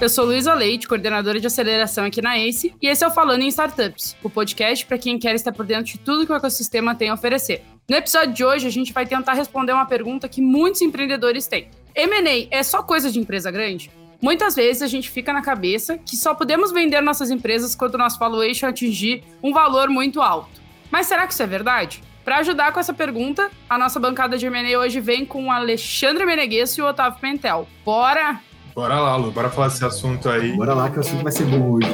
Eu sou Luísa Leite, coordenadora de aceleração aqui na ACE, e esse é o Falando em Startups, o podcast para quem quer estar por dentro de tudo que o ecossistema tem a oferecer. No episódio de hoje, a gente vai tentar responder uma pergunta que muitos empreendedores têm. M&A é só coisa de empresa grande? Muitas vezes a gente fica na cabeça que só podemos vender nossas empresas quando o nosso valuation atingir um valor muito alto. Mas será que isso é verdade? Para ajudar com essa pergunta, a nossa bancada de M&A hoje vem com o Alexandre Menegues e o Otávio Pentel. Bora? Bora lá, Lu, bora falar desse assunto aí. Bora lá que o assunto vai ser bom hoje.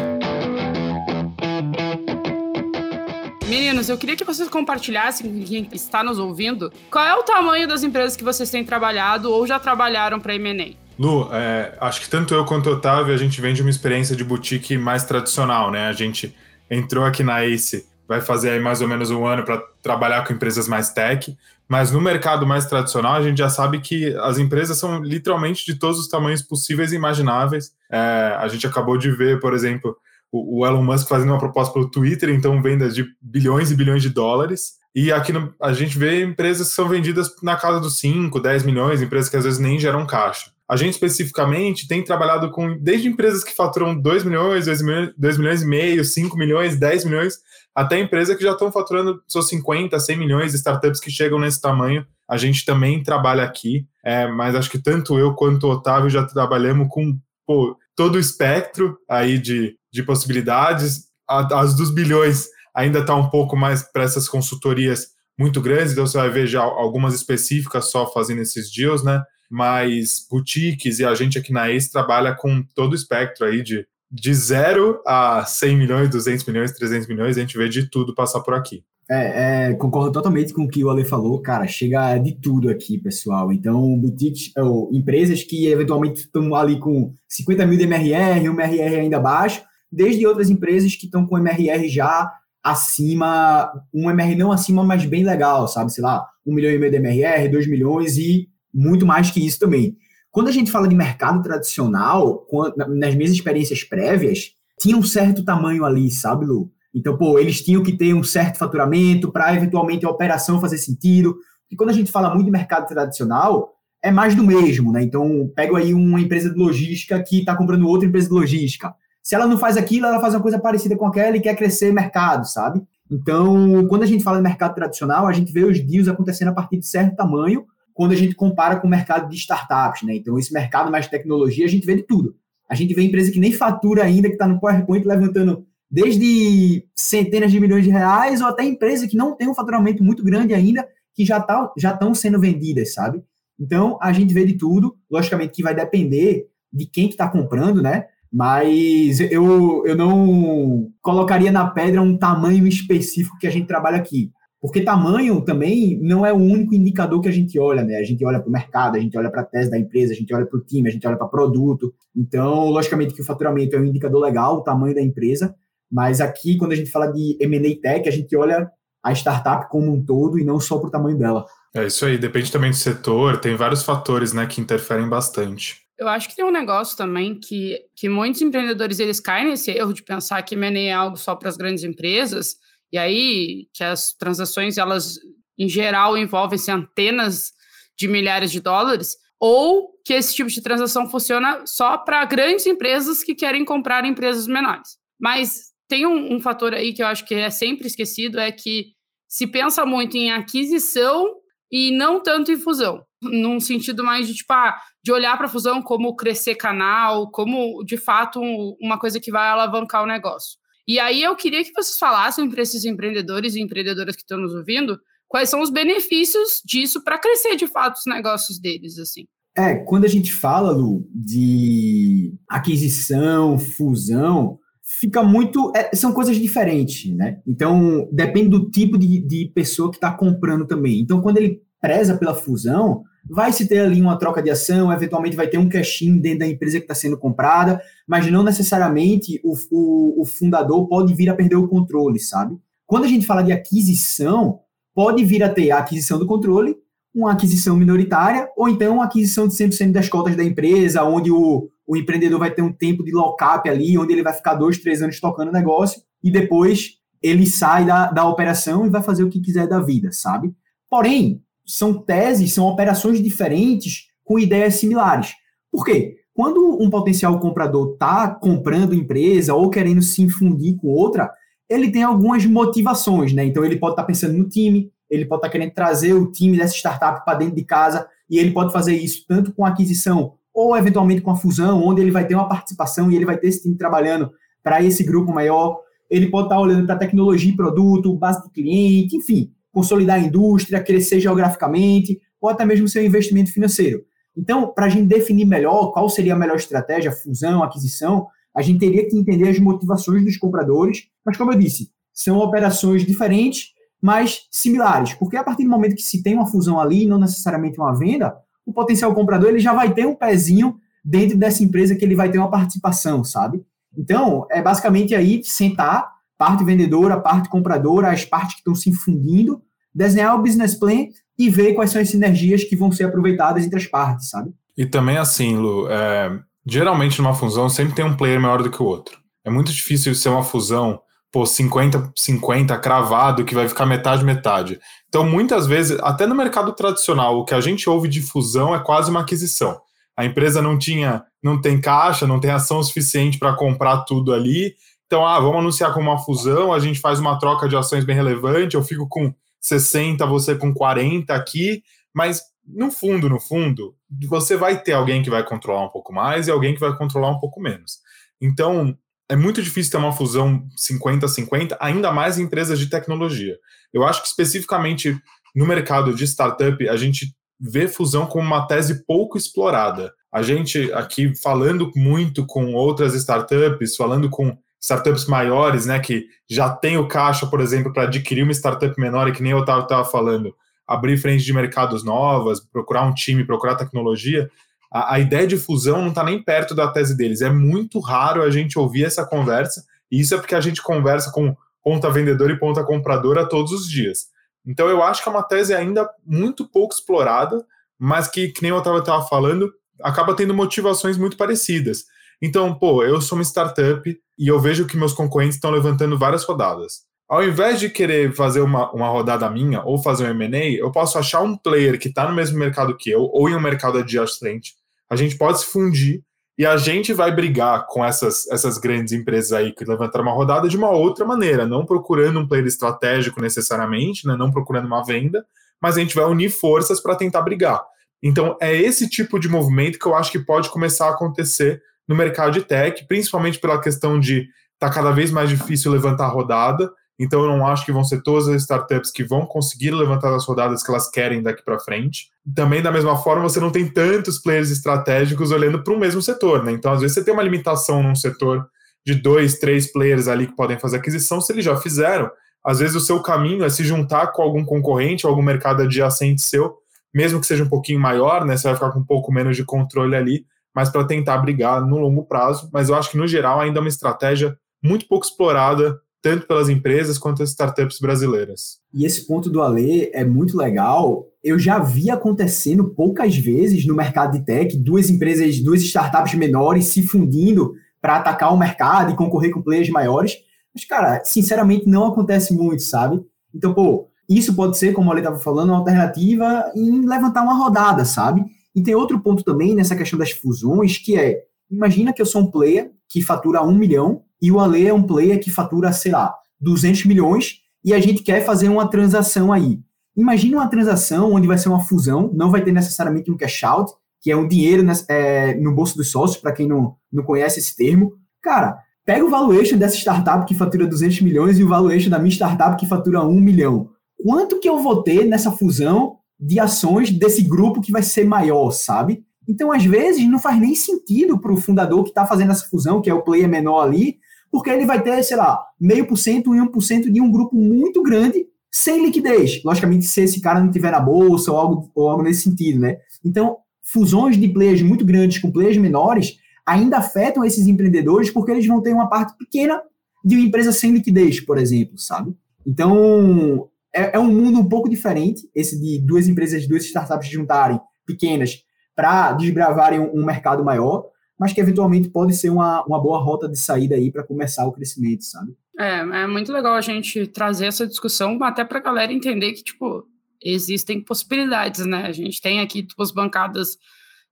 Meninos, eu queria que vocês compartilhassem com quem está nos ouvindo qual é o tamanho das empresas que vocês têm trabalhado ou já trabalharam para M&A. Lu, é, acho que tanto eu quanto o Otávio, a gente vem de uma experiência de boutique mais tradicional, né? A gente entrou aqui na Ace, vai fazer aí mais ou menos um ano para trabalhar com empresas mais tech, mas no mercado mais tradicional, a gente já sabe que as empresas são literalmente de todos os tamanhos possíveis e imagináveis. É, a gente acabou de ver, por exemplo, o, Elon Musk fazendo uma proposta pelo Twitter, então vendas de bilhões e bilhões de dólares. E aqui no, a gente vê empresas que são vendidas na casa dos 5, 10 milhões, empresas que às vezes nem geram caixa. A gente especificamente tem trabalhado com desde empresas que faturam 2 milhões, 2 milhões, 2 milhões e meio, 5 milhões, 10 milhões, até empresas que já estão faturando seus 50, 100 milhões, startups que chegam nesse tamanho. A gente também trabalha aqui, é, mas acho que tanto eu quanto o Otávio já trabalhamos com pô, todo o espectro aí de, de possibilidades. As dos bilhões ainda está um pouco mais para essas consultorias muito grandes, então você vai ver já algumas específicas só fazendo esses deals, né? Mas boutiques e a gente aqui na ACE trabalha com todo o espectro aí de de zero a 100 milhões, 200 milhões, 300 milhões, a gente vê de tudo passar por aqui. É, é, concordo totalmente com o que o Ale falou, cara, chega de tudo aqui, pessoal. Então, boutiques, ou empresas que eventualmente estão ali com 50 mil de MRR, um MRR ainda baixo, desde outras empresas que estão com MRR já acima, um MRR não acima, mas bem legal, sabe? Sei lá, um milhão e meio de MRR, 2 milhões e muito mais que isso também. Quando a gente fala de mercado tradicional, nas minhas experiências prévias, tinha um certo tamanho ali, sabe, Lu? Então, pô, eles tinham que ter um certo faturamento para eventualmente a operação fazer sentido. E quando a gente fala muito de mercado tradicional, é mais do mesmo, né? Então, pego aí uma empresa de logística que está comprando outra empresa de logística. Se ela não faz aquilo, ela faz uma coisa parecida com aquela e quer crescer mercado, sabe? Então, quando a gente fala de mercado tradicional, a gente vê os deals acontecendo a partir de certo tamanho quando a gente compara com o mercado de startups, né? Então, esse mercado mais de tecnologia, a gente vê de tudo. A gente vê empresa que nem fatura ainda, que está no PowerPoint levantando desde centenas de milhões de reais, ou até empresa que não tem um faturamento muito grande ainda, que já tá, já estão sendo vendidas, sabe? Então, a gente vê de tudo. Logicamente que vai depender de quem que está comprando, né? Mas eu, eu não colocaria na pedra um tamanho específico que a gente trabalha aqui. Porque tamanho também não é o único indicador que a gente olha, né? A gente olha para o mercado, a gente olha para a tese da empresa, a gente olha para o time, a gente olha para produto. Então, logicamente que o faturamento é um indicador legal, o tamanho da empresa, mas aqui, quando a gente fala de M&A Tech, a gente olha a startup como um todo e não só para o tamanho dela. É isso aí, depende também do setor, tem vários fatores né, que interferem bastante. Eu acho que tem um negócio também que, que muitos empreendedores eles caem nesse erro de pensar que M&A é algo só para as grandes empresas, e aí que as transações, elas em geral envolvem centenas de milhares de dólares, ou que esse tipo de transação funciona só para grandes empresas que querem comprar empresas menores. Mas tem um, um, fator aí que eu acho que é sempre esquecido, é que se pensa muito em aquisição e não tanto em fusão, num sentido mais de tipo, ah, de olhar para a fusão como crescer canal, como de fato uma coisa que vai alavancar o negócio. E aí eu queria que vocês falassem para esses empreendedores e empreendedoras que estão nos ouvindo quais são os benefícios disso para crescer de fato os negócios deles, assim. É, quando a gente fala, Lu, de aquisição, fusão, fica muito. É, são coisas diferentes, né? Então, depende do tipo de, de pessoa que está comprando também. Então, quando ele preza pela fusão, vai se ter ali uma troca de ação, eventualmente vai ter um cash-in dentro da empresa que está sendo comprada, mas não necessariamente o, o, o, fundador pode vir a perder o controle, sabe? Quando a gente fala de aquisição, pode vir a ter a aquisição do controle, uma aquisição minoritária, ou então uma aquisição de 100% das cotas da empresa, onde o, o empreendedor vai ter um tempo de lock-up ali, onde ele vai ficar dois, três anos tocando o negócio, e depois ele sai da, da operação e vai fazer o que quiser da vida, sabe? Porém, são teses, são operações diferentes com ideias similares. Por quê? quando um potencial comprador está comprando empresa ou querendo se infundir com outra, ele tem algumas motivações, né? Então ele pode estar tá pensando no time, ele pode estar tá querendo trazer o time dessa startup para dentro de casa, e ele pode fazer isso tanto com aquisição ou eventualmente com a fusão, onde ele vai ter uma participação e ele vai ter esse time trabalhando para esse grupo maior. Ele pode estar tá olhando para tecnologia e produto, base de cliente, enfim, consolidar a indústria, crescer geograficamente, ou até mesmo seu investimento financeiro. Então, para a gente definir melhor qual seria a melhor estratégia, fusão, aquisição, a gente teria que entender as motivações dos compradores, mas como eu disse, são operações diferentes, mas similares, porque a partir do momento que se tem uma fusão ali, não necessariamente uma venda, o potencial comprador ele já vai ter um pezinho dentro dessa empresa que ele vai ter uma participação, sabe? Então, é basicamente aí sentar, parte vendedora, parte compradora, as partes que estão se fundindo, desenhar o business plan e ver quais são as sinergias que vão ser aproveitadas entre as partes, sabe? E também assim, Lu, é, geralmente numa fusão sempre tem um player maior do que o outro. É muito difícil ser uma fusão, pô, 50-50 cravado, que vai ficar metade-metade. Então, muitas vezes, até no mercado tradicional, o que a gente ouve de fusão é quase uma aquisição. A empresa não tinha, não tem caixa, não tem ação suficiente para comprar tudo ali. Então, ah, vamos anunciar como uma fusão, a gente faz uma troca de ações bem relevante, eu fico com 60, você com 40 aqui, mas no fundo, no fundo, você vai ter alguém que vai controlar um pouco mais e alguém que vai controlar um pouco menos. Então, é muito difícil ter uma fusão 50-50, ainda mais em empresas de tecnologia. Eu acho que especificamente no mercado de startup, a gente vê fusão como uma tese pouco explorada. A gente aqui falando muito com outras startups, falando com startups maiores, né, que já tem o caixa, por exemplo, para adquirir uma startup menor, e que nem eu estava falando, abrir frente de mercados novas, procurar um time, procurar tecnologia, a, a ideia de fusão não está nem perto da tese deles. É muito raro a gente ouvir essa conversa, e isso é porque a gente conversa com ponta vendedora e ponta compradora todos os dias. Então eu acho que é uma tese ainda muito pouco explorada, mas que, que nem eu estava falando, acaba tendo motivações muito parecidas. Então, pô, eu sou uma startup e eu vejo que meus concorrentes estão levantando várias rodadas. Ao invés de querer fazer uma, uma rodada minha ou fazer um M&A, eu posso achar um player que está no mesmo mercado que eu ou em um mercado adjacente. A gente pode se fundir e a gente vai brigar com essas, essas grandes empresas aí que levantaram uma rodada de uma outra maneira, não procurando um player estratégico necessariamente, né, não procurando uma venda, mas a gente vai unir forças para tentar brigar. Então, é esse tipo de movimento que eu acho que pode começar a acontecer no mercado de tech, principalmente pela questão de tá cada vez mais difícil levantar rodada. Então, eu não acho que vão ser todas as startups que vão conseguir levantar as rodadas que elas querem daqui para frente. Também, da mesma forma, você não tem tantos players estratégicos olhando para o mesmo setor. Né? Então, às vezes, você tem uma limitação num setor de dois, três players ali que podem fazer aquisição, se eles já fizeram. Às vezes, o seu caminho é se juntar com algum concorrente, algum mercado adjacente seu, mesmo que seja um pouquinho maior, né? Você vai ficar com um pouco menos de controle ali, mas para tentar brigar no longo prazo. Mas eu acho que, no geral, ainda é uma estratégia muito pouco explorada, tanto pelas empresas quanto as startups brasileiras. E esse ponto do Alê é muito legal. Eu já vi acontecendo poucas vezes no mercado de tech, duas empresas, duas startups menores se fundindo para atacar o mercado e concorrer com players maiores. Mas, cara, sinceramente, não acontece muito, sabe? Então, pô, isso pode ser, como o Ale estava falando, uma alternativa em levantar uma rodada, sabe? E tem outro ponto também nessa questão das fusões, que é, imagina que eu sou um player que fatura um milhão e o Ale é um player que fatura, sei lá, 200 milhões e a gente quer fazer uma transação aí. Imagina uma transação onde vai ser uma fusão, não vai ter necessariamente um cash out, que é um dinheiro é, no bolso dos sócios, para quem não, não conhece esse termo. Cara, pega o valuation dessa startup que fatura 200 milhões e o valuation da minha startup que fatura 1 milhão. Quanto que eu vou ter nessa fusão de ações desse grupo que vai ser maior, sabe? Então, às vezes, não faz nem sentido para o fundador que está fazendo essa fusão, que é o player menor ali, porque ele vai ter, sei lá, meio por cento e um por cento de um grupo muito grande sem liquidez. Logicamente, se esse cara não tiver na bolsa ou algo, ou algo nesse sentido, né? Então, fusões de players muito grandes com players menores ainda afetam esses empreendedores porque eles vão ter uma parte pequena de uma empresa sem liquidez, por exemplo, sabe? Então, é, é, um mundo um pouco diferente, esse de duas empresas, duas startups juntarem pequenas para desbravarem um, um, mercado maior, mas que eventualmente pode ser uma, uma boa rota de saída aí para começar o crescimento, sabe? É, é muito legal a gente trazer essa discussão até para a galera entender que, tipo, existem possibilidades, né? A gente tem aqui duas bancadas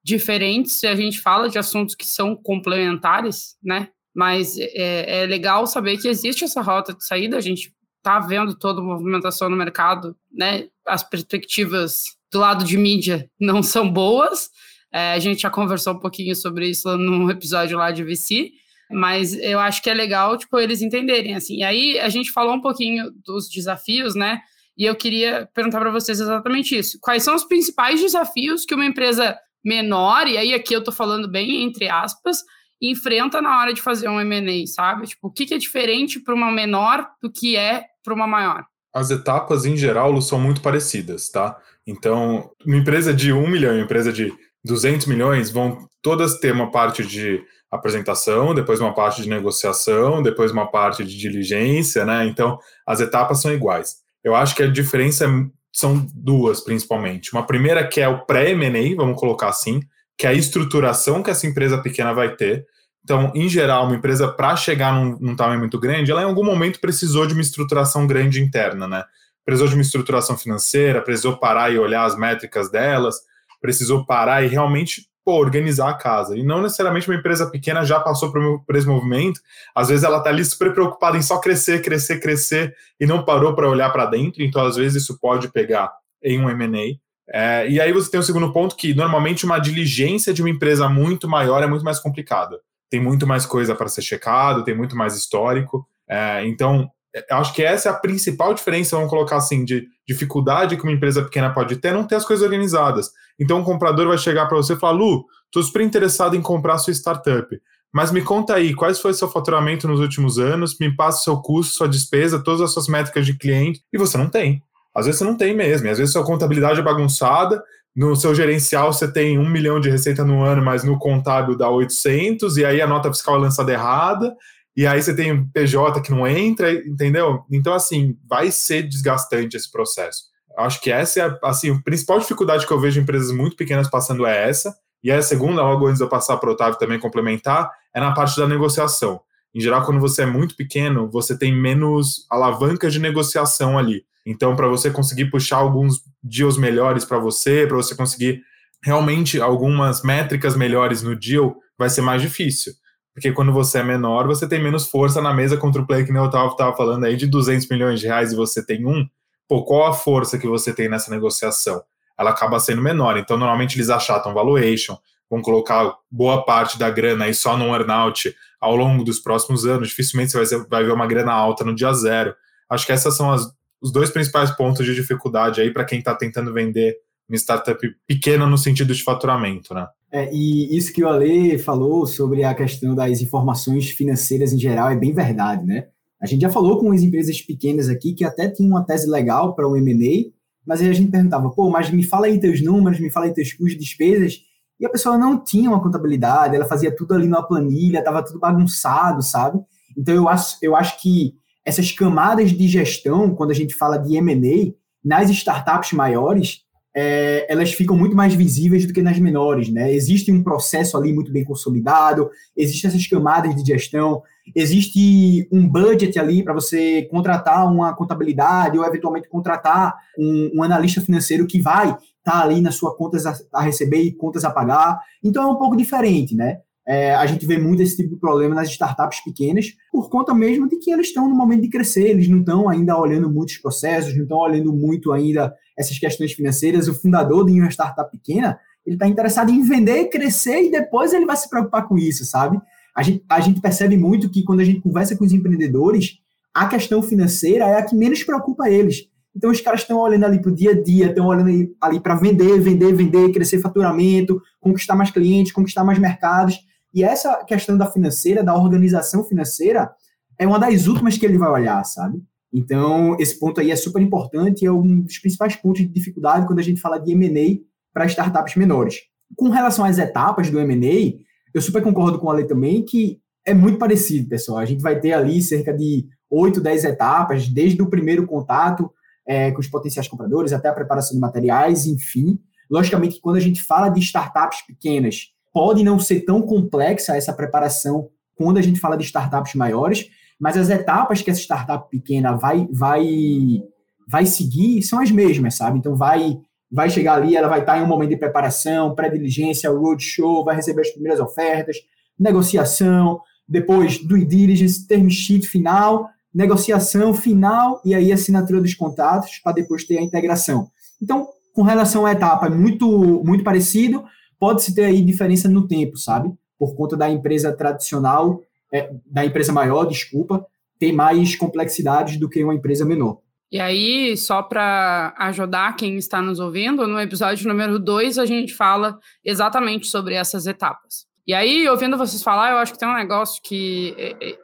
diferentes se a gente fala de assuntos que são complementares, né? Mas é, é legal saber que existe essa rota de saída, a gente está vendo toda a movimentação no mercado, né? As perspectivas do lado de mídia não são boas. É, a gente já conversou um pouquinho sobre isso no episódio lá de VC, mas eu acho que é legal, tipo, eles entenderem, assim. E aí, a gente falou um pouquinho dos desafios, né? E eu queria perguntar para vocês exatamente isso. Quais são os principais desafios que uma empresa menor, e aí aqui eu estou falando bem entre aspas, enfrenta na hora de fazer um M&A, sabe? Tipo, o que, que é diferente para uma menor do que é para uma maior? As etapas, em geral, são muito parecidas, tá? Então, uma empresa de 1 milhão uma empresa de 200 milhões vão todas ter uma parte de apresentação, depois uma parte de negociação, depois uma parte de diligência, né? Então, as etapas são iguais. Eu acho que a diferença são duas, principalmente. Uma primeira que é o pré-M&A, vamos colocar assim, que é a estruturação que essa empresa pequena vai ter. Então, em geral, uma empresa, para chegar num, num, tamanho muito grande, ela em algum momento precisou de uma estruturação grande interna, né? Precisou de uma estruturação financeira, precisou parar e olhar as métricas delas, precisou parar e realmente pô, organizar a casa. E não necessariamente uma empresa pequena já passou por, esse movimento. Às vezes ela está ali super preocupada em só crescer, crescer, crescer e não parou para olhar para dentro. Então, às vezes, isso pode pegar em um M&A. É, e aí você tem o segundo ponto que normalmente uma diligência de uma empresa muito maior é muito mais complicada. Tem muito mais coisa para ser checado, tem muito mais histórico. É, então, acho que essa é a principal diferença, vamos colocar assim, de dificuldade que uma empresa pequena pode ter, é não ter as coisas organizadas. Então, o comprador vai chegar para você e falar: Lu, estou super interessado em comprar sua startup. Mas me conta aí, quais foi seu faturamento nos últimos anos? Me passa o seu custo, sua despesa, todas as suas métricas de cliente. E você não tem. Às vezes você não tem mesmo, às vezes sua contabilidade é bagunçada, no seu gerencial você tem um milhão de receita no ano, mas no contábil dá 800, e aí a nota fiscal é lançada errada, e aí você tem um PJ que não entra, entendeu? Então, assim, vai ser desgastante esse processo. Acho que essa é, assim, a principal dificuldade que eu vejo em empresas muito pequenas passando é essa, e a segunda, logo antes de eu passar para o Otávio também complementar, é na parte da negociação. Em geral, quando você é muito pequeno, você tem menos alavancas de negociação ali. Então, para você conseguir puxar alguns deals melhores para você, para você conseguir realmente algumas métricas melhores no deal, vai ser mais difícil. Porque quando você é menor, você tem menos força na mesa contra o player que nem eu estava falando aí de 200 milhões de reais e você tem um. Pô, qual a força que você tem nessa negociação? Ela acaba sendo menor. Então, normalmente eles achatam valuation, vão colocar boa parte da grana aí só no earnout ao longo dos próximos anos. Dificilmente você vai, vai ver uma grana alta no dia zero. Acho que essas são as os dois principais pontos de dificuldade aí para quem está tentando vender uma startup pequena no sentido de faturamento, né? É, e isso que o Ale falou sobre a questão das informações financeiras em geral é bem verdade, né? A gente já falou com as empresas pequenas aqui que até tinham uma tese legal para o M&A, mas aí a gente perguntava, pô, mas me fala aí teus números, me fala aí teus custos, despesas, e a pessoa não tinha uma contabilidade, ela fazia tudo ali numa planilha, estava tudo bagunçado, sabe? Então eu acho, eu acho que essas camadas de gestão, quando a gente fala de M&A, nas startups maiores, é, elas ficam muito mais visíveis do que nas menores, né? Existe um processo ali muito bem consolidado, existem essas camadas de gestão, existe um budget ali para você contratar uma contabilidade ou eventualmente contratar um, um analista financeiro que vai estar tá ali nas suas contas a, a, receber e contas a pagar. Então é um pouco diferente, né? É, a gente vê muito esse tipo de problema nas startups pequenas, por conta mesmo de que eles estão no momento de crescer, eles não estão ainda olhando muitos processos, não estão olhando muito ainda essas questões financeiras. O fundador de uma startup pequena, ele está interessado em vender, crescer e depois ele vai se preocupar com isso, sabe? A gente, a gente percebe muito que quando a gente conversa com os empreendedores, a questão financeira é a que menos preocupa eles. Então os caras estão olhando ali para o dia a dia, estão olhando ali para vender, vender, vender, crescer faturamento, conquistar mais clientes, conquistar mais mercados. E essa questão da financeira, da organização financeira, é uma das últimas que ele vai olhar, sabe? Então, esse ponto aí é super importante e é um dos principais pontos de dificuldade quando a gente fala de M&A para startups menores. Com relação às etapas do M&A, eu super concordo com a lei também que é muito parecido, pessoal. A gente vai ter ali cerca de 8, 10 etapas, desde o primeiro contato é, com os potenciais compradores até a preparação de materiais, enfim. Logicamente quando a gente fala de startups pequenas, pode não ser tão complexa essa preparação quando a gente fala de startups maiores, mas as etapas que essa startup pequena vai, vai, vai seguir são as mesmas, sabe? Então, vai vai chegar ali, ela vai estar em um momento de preparação, pré-diligência, roadshow, vai receber as primeiras ofertas, negociação, depois do diligence, term sheet final, negociação final e aí assinatura dos contratos para depois ter a integração. Então, com relação à etapa, é muito, muito parecido, pode-se ter aí diferença no tempo, sabe? Por conta da empresa tradicional, é, da empresa maior, desculpa, ter mais complexidades do que uma empresa menor. E aí, só para ajudar quem está nos ouvindo, no episódio número 2 a gente fala exatamente sobre essas etapas. E aí, ouvindo vocês falar, eu acho que tem um negócio que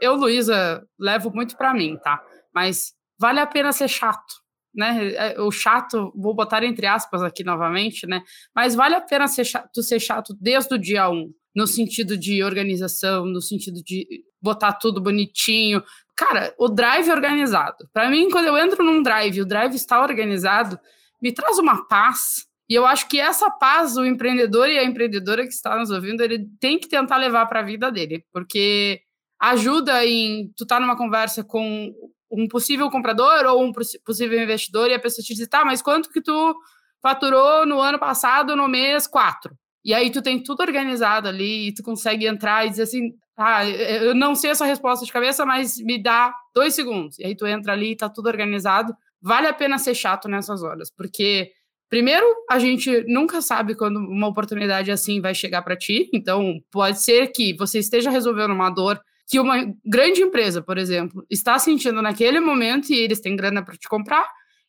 eu, Luísa, levo muito para mim, tá? Mas vale a pena ser chato, né? É, o chato, vou botar entre aspas aqui novamente, né? Mas vale a pena ser chato, ser chato desde o dia 1, um, no sentido de organização, no sentido de botar tudo bonitinho. Cara, o drive organizado. Para mim, quando eu entro num drive, o drive está organizado, me traz uma paz e eu acho que essa paz, o empreendedor e a empreendedora que está nos ouvindo, ele tem que tentar levar para a vida dele, porque ajuda em tu tá numa conversa com um possível comprador ou um possível investidor e a pessoa te diz, tá, mas quanto que tu faturou no ano passado no mês 4? E aí tu tem tudo organizado ali e tu consegue entrar e dizer assim, ah, eu não sei essa resposta de cabeça, mas me dá dois segundos. E aí tu entra ali e tá tudo organizado. Vale a pena ser chato nessas horas, porque Primeiro, a gente nunca sabe quando uma oportunidade assim vai chegar para ti. Então, pode ser que você esteja resolvendo uma dor que uma grande empresa, por exemplo, está sentindo naquele momento e eles têm grana para te comprar,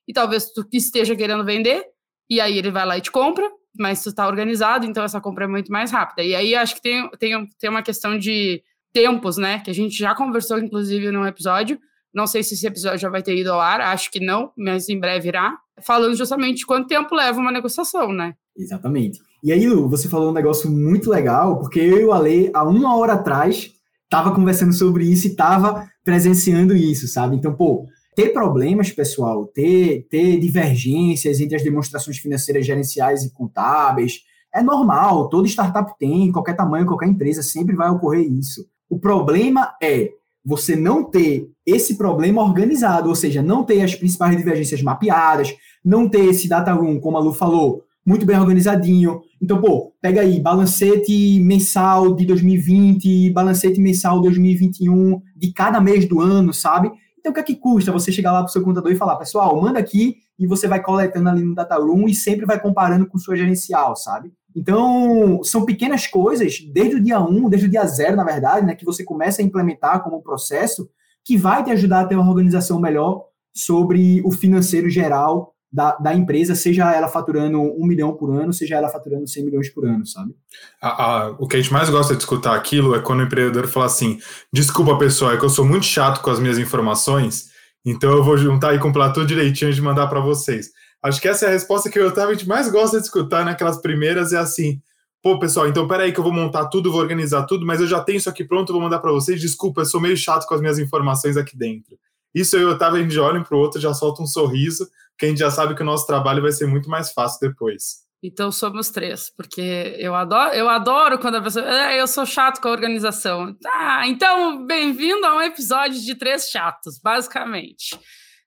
e talvez tu esteja querendo vender, e aí ele vai lá e te compra, mas tu está organizado, então essa compra é muito mais rápida. E aí acho que tem, tem, tem uma questão de tempos, né? Que a gente já conversou, inclusive, num episódio, não sei se esse episódio já vai ter ido ao ar, acho que não, mas em breve irá. Falando justamente quanto tempo leva uma negociação, né? Exatamente. E aí, Lu, você falou um negócio muito legal, porque eu e o Ale, há uma hora atrás, estava conversando sobre isso e estava presenciando isso, sabe? Então, pô, ter problemas, pessoal, ter, ter divergências entre as demonstrações financeiras gerenciais e contábeis, é normal, todo startup tem, qualquer tamanho, qualquer empresa, sempre vai ocorrer isso. O problema é você não ter esse problema organizado, ou seja, não ter as principais divergências mapeadas, não ter esse data room, como a Lu falou, muito bem organizadinho. Então, pô, pega aí, balancete mensal de 2020, balancete mensal 2021, de cada mês do ano, sabe? Então, o que é que custa você chegar lá para o seu contador e falar, pessoal, manda aqui e você vai coletando ali no data room e sempre vai comparando com sua gerencial, sabe? Então, são pequenas coisas, desde o dia 1, desde o dia 0, na verdade, né, que você começa a implementar como processo, que vai te ajudar a ter uma organização melhor sobre o financeiro geral da, da empresa, seja ela faturando um milhão por ano, seja ela faturando 100 milhões por ano, sabe? A, a, o que a gente mais gosta de escutar aquilo é quando o empreendedor fala assim: desculpa, pessoal, é que eu sou muito chato com as minhas informações, então eu vou juntar e completar tudo direitinho de mandar para vocês. Acho que essa é a resposta que eu realmente mais gosta de escutar naquelas primeiras, é assim, pô, pessoal, então peraí que eu vou montar tudo, vou organizar tudo, mas eu já tenho isso aqui pronto, vou mandar para vocês, desculpa, eu sou meio chato com as minhas informações aqui dentro. Isso eu e o Otávio, a gente olha um para o outro, já solta um sorriso, que a gente já sabe que o nosso trabalho vai ser muito mais fácil depois. Então somos três, porque eu adoro, eu adoro quando a pessoa. É, eu sou chato com a organização. Ah, então, bem-vindo a um episódio de três chatos, basicamente.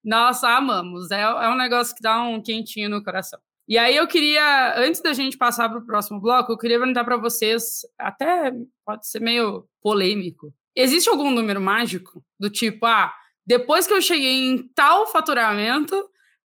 Nossa, amamos. É, é um negócio que dá um quentinho no coração. E aí eu queria, antes da gente passar para o próximo bloco, eu queria perguntar para vocês, até pode ser meio polêmico. Existe algum número mágico do tipo, ah, depois que eu cheguei em tal faturamento,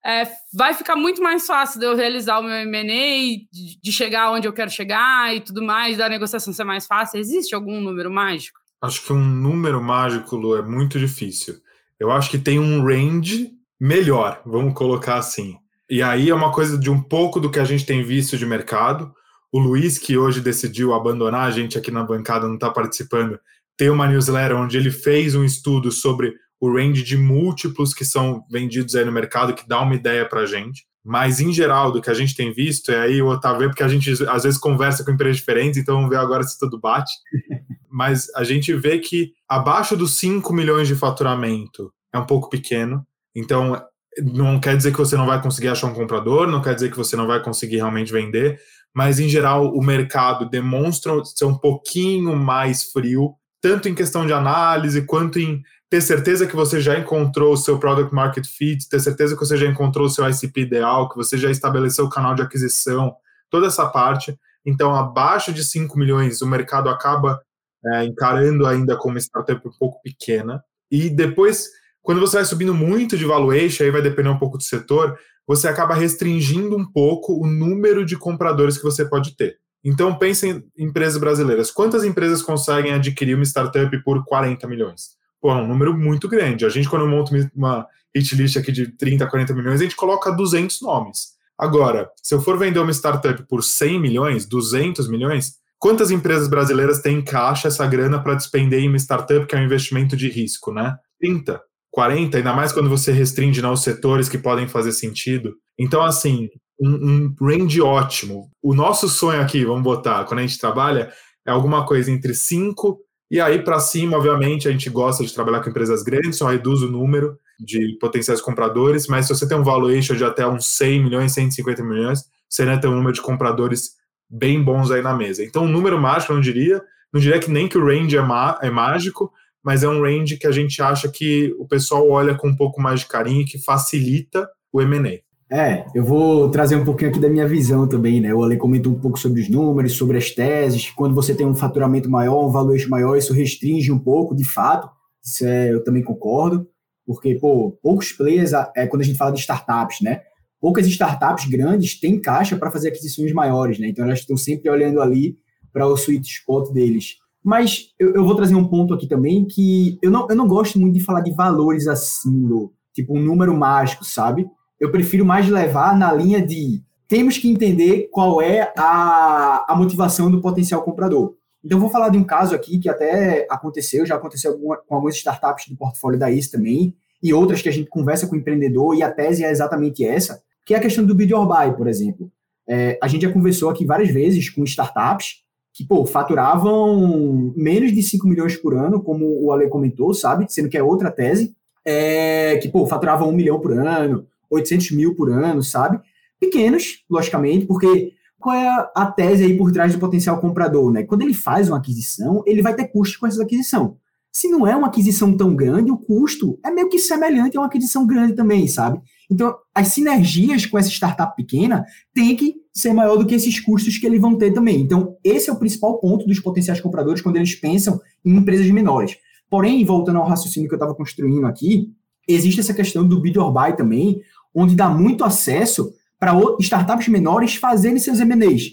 é, vai ficar muito mais fácil de eu realizar o meu M&A, de, de chegar onde eu quero chegar e tudo mais, da negociação ser mais fácil. Existe algum número mágico? Acho que um número mágico, Lu, é muito difícil. Eu acho que tem um range melhor, vamos colocar assim. E aí é uma coisa de um pouco do que a gente tem visto de mercado. O Luiz, que hoje decidiu abandonar a gente aqui na bancada, não está participando, tem uma newsletter onde ele fez um estudo sobre o range de múltiplos que são vendidos aí no mercado, que dá uma ideia para a gente. Mas, em geral, do que a gente tem visto, é aí o Otávio, porque a gente às vezes conversa com empresas diferentes, então vamos ver agora se tudo bate. Mas a gente vê que abaixo dos 5 milhões de faturamento é um pouco pequeno. Então, não quer dizer que você não vai conseguir achar um comprador, não quer dizer que você não vai conseguir realmente vender, mas em geral o mercado demonstra ser um pouquinho mais frio, tanto em questão de análise quanto em ter certeza que você já encontrou o seu product market fit, ter certeza que você já encontrou o seu ICP ideal, que você já estabeleceu o canal de aquisição, toda essa parte. Então, abaixo de 5 milhões, o mercado acaba é, encarando ainda como startup um pouco pequena. E depois, quando você vai subindo muito de valuation, aí vai depender um pouco do setor, você acaba restringindo um pouco o número de compradores que você pode ter. Então, pense em empresas brasileiras. Quantas empresas conseguem adquirir uma startup por 40 milhões? Pô, é um número muito grande. A gente, quando monta uma hit list aqui de 30, 40 milhões, a gente coloca 200 nomes. Agora, se eu for vender uma startup por 100 milhões, 200 milhões, quantas empresas brasileiras têm em caixa essa grana para despender em uma startup que é um investimento de risco, né? 30, 40, ainda mais quando você restringe né, os setores que podem fazer sentido. Então, assim, um, um range ótimo. O nosso sonho aqui, vamos botar, quando a gente trabalha, é alguma coisa entre 5 e aí para cima, obviamente, a gente gosta de trabalhar com empresas grandes, só reduz o número de potenciais compradores, mas se você tem um valuation de até uns 100 milhões, 150 milhões, você ainda tem um número de compradores bem bons aí na mesa. Então, um número mágico, eu não diria, não diria que nem que o range é, é mágico, mas é um range que a gente acha que o pessoal olha com um pouco mais de carinho e que facilita o M&A. É, eu vou trazer um pouquinho aqui da minha visão também, né? O Ale comentou um pouco sobre os números, sobre as teses. Quando você tem um faturamento maior, um valuation maior, isso restringe um pouco, de fato. Isso é, eu também concordo, porque, pô, poucos players, é quando a gente fala de startups, né? Poucas startups grandes têm caixa para fazer aquisições maiores, né? Então elas estão sempre olhando ali para o sweet spot deles. Mas eu, eu, vou trazer um ponto aqui também que eu não, eu não gosto muito de falar de valores assim, tipo um número mágico, sabe? Eu prefiro mais levar na linha de temos que entender qual é a, a motivação do potencial comprador. Então, vou falar de um caso aqui que até aconteceu, já aconteceu com algumas startups do portfólio da ICE também, e outras que a gente conversa com o empreendedor, e a tese é exatamente essa, que é a questão do bid or buy, por exemplo. É, a gente já conversou aqui várias vezes com startups que, pô, faturavam menos de 5 milhões por ano, como o Ale comentou, sabe? Sendo que é outra tese, é, que, pô, faturavam 1 milhão por ano, 800 mil por ano, sabe? Pequenos, logicamente, porque qual é a tese aí por trás do potencial comprador, né? Quando ele faz uma aquisição, ele vai ter custos com essa aquisição. Se não é uma aquisição tão grande, o custo é meio que semelhante a uma aquisição grande também, sabe? Então, as sinergias com essa startup pequena tem que ser maior do que esses custos que eles vão ter também. Então, esse é o principal ponto dos potenciais compradores quando eles pensam em empresas menores. Porém, voltando ao raciocínio que eu estava construindo aqui, existe essa questão do bid or buy também, onde dá muito acesso para startups menores fazerem seus M&As.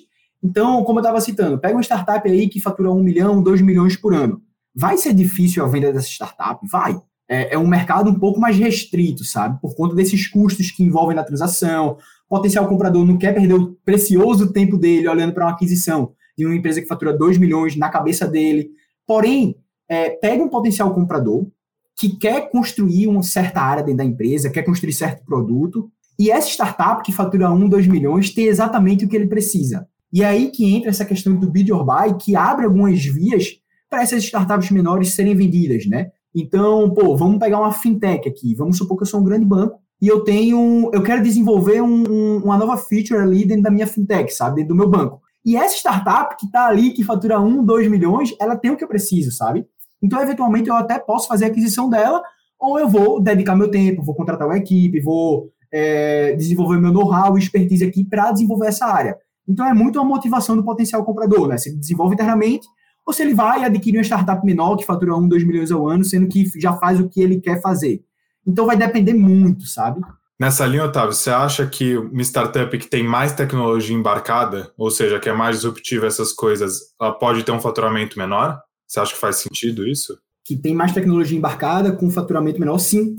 Então, como eu estava citando, pega uma startup aí que fatura 1 milhão, 2 milhões por ano. Vai ser difícil a venda dessa startup? Vai. É, é um mercado um pouco mais restrito, sabe? Por conta desses custos que envolvem na transação. O potencial comprador não quer perder o precioso tempo dele olhando para uma aquisição de uma empresa que fatura 2 milhões na cabeça dele. Porém, é, pega um potencial comprador, que quer construir uma certa área dentro da empresa, quer construir certo produto, e essa startup que fatura 1, 2 milhões tem exatamente o que ele precisa. E é aí que entra essa questão do bid or buy, que abre algumas vias para essas startups menores serem vendidas, né? Então, pô, vamos pegar uma fintech aqui. Vamos supor que eu sou um grande banco e eu tenho, eu quero desenvolver um, uma nova feature ali dentro da minha fintech, sabe, dentro do meu banco. E essa startup que está ali, que fatura 1, 2 milhões, ela tem o que eu preciso, sabe? Então, eventualmente, eu até posso fazer a aquisição dela, ou eu vou dedicar meu tempo, vou contratar uma equipe, vou é, desenvolver meu know-how e expertise aqui para desenvolver essa área. Então, é muito a motivação do potencial comprador, né? Se ele desenvolve internamente, ou se ele vai adquirir uma startup menor que fatura 1, 2 milhões ao ano, sendo que já faz o que ele quer fazer. Então, vai depender muito, sabe? Nessa linha, Otávio, você acha que uma startup que tem mais tecnologia embarcada, ou seja, que é mais disruptiva essas coisas, ela pode ter um faturamento menor? Você acha que faz sentido isso? Que tem mais tecnologia embarcada com faturamento menor, sim.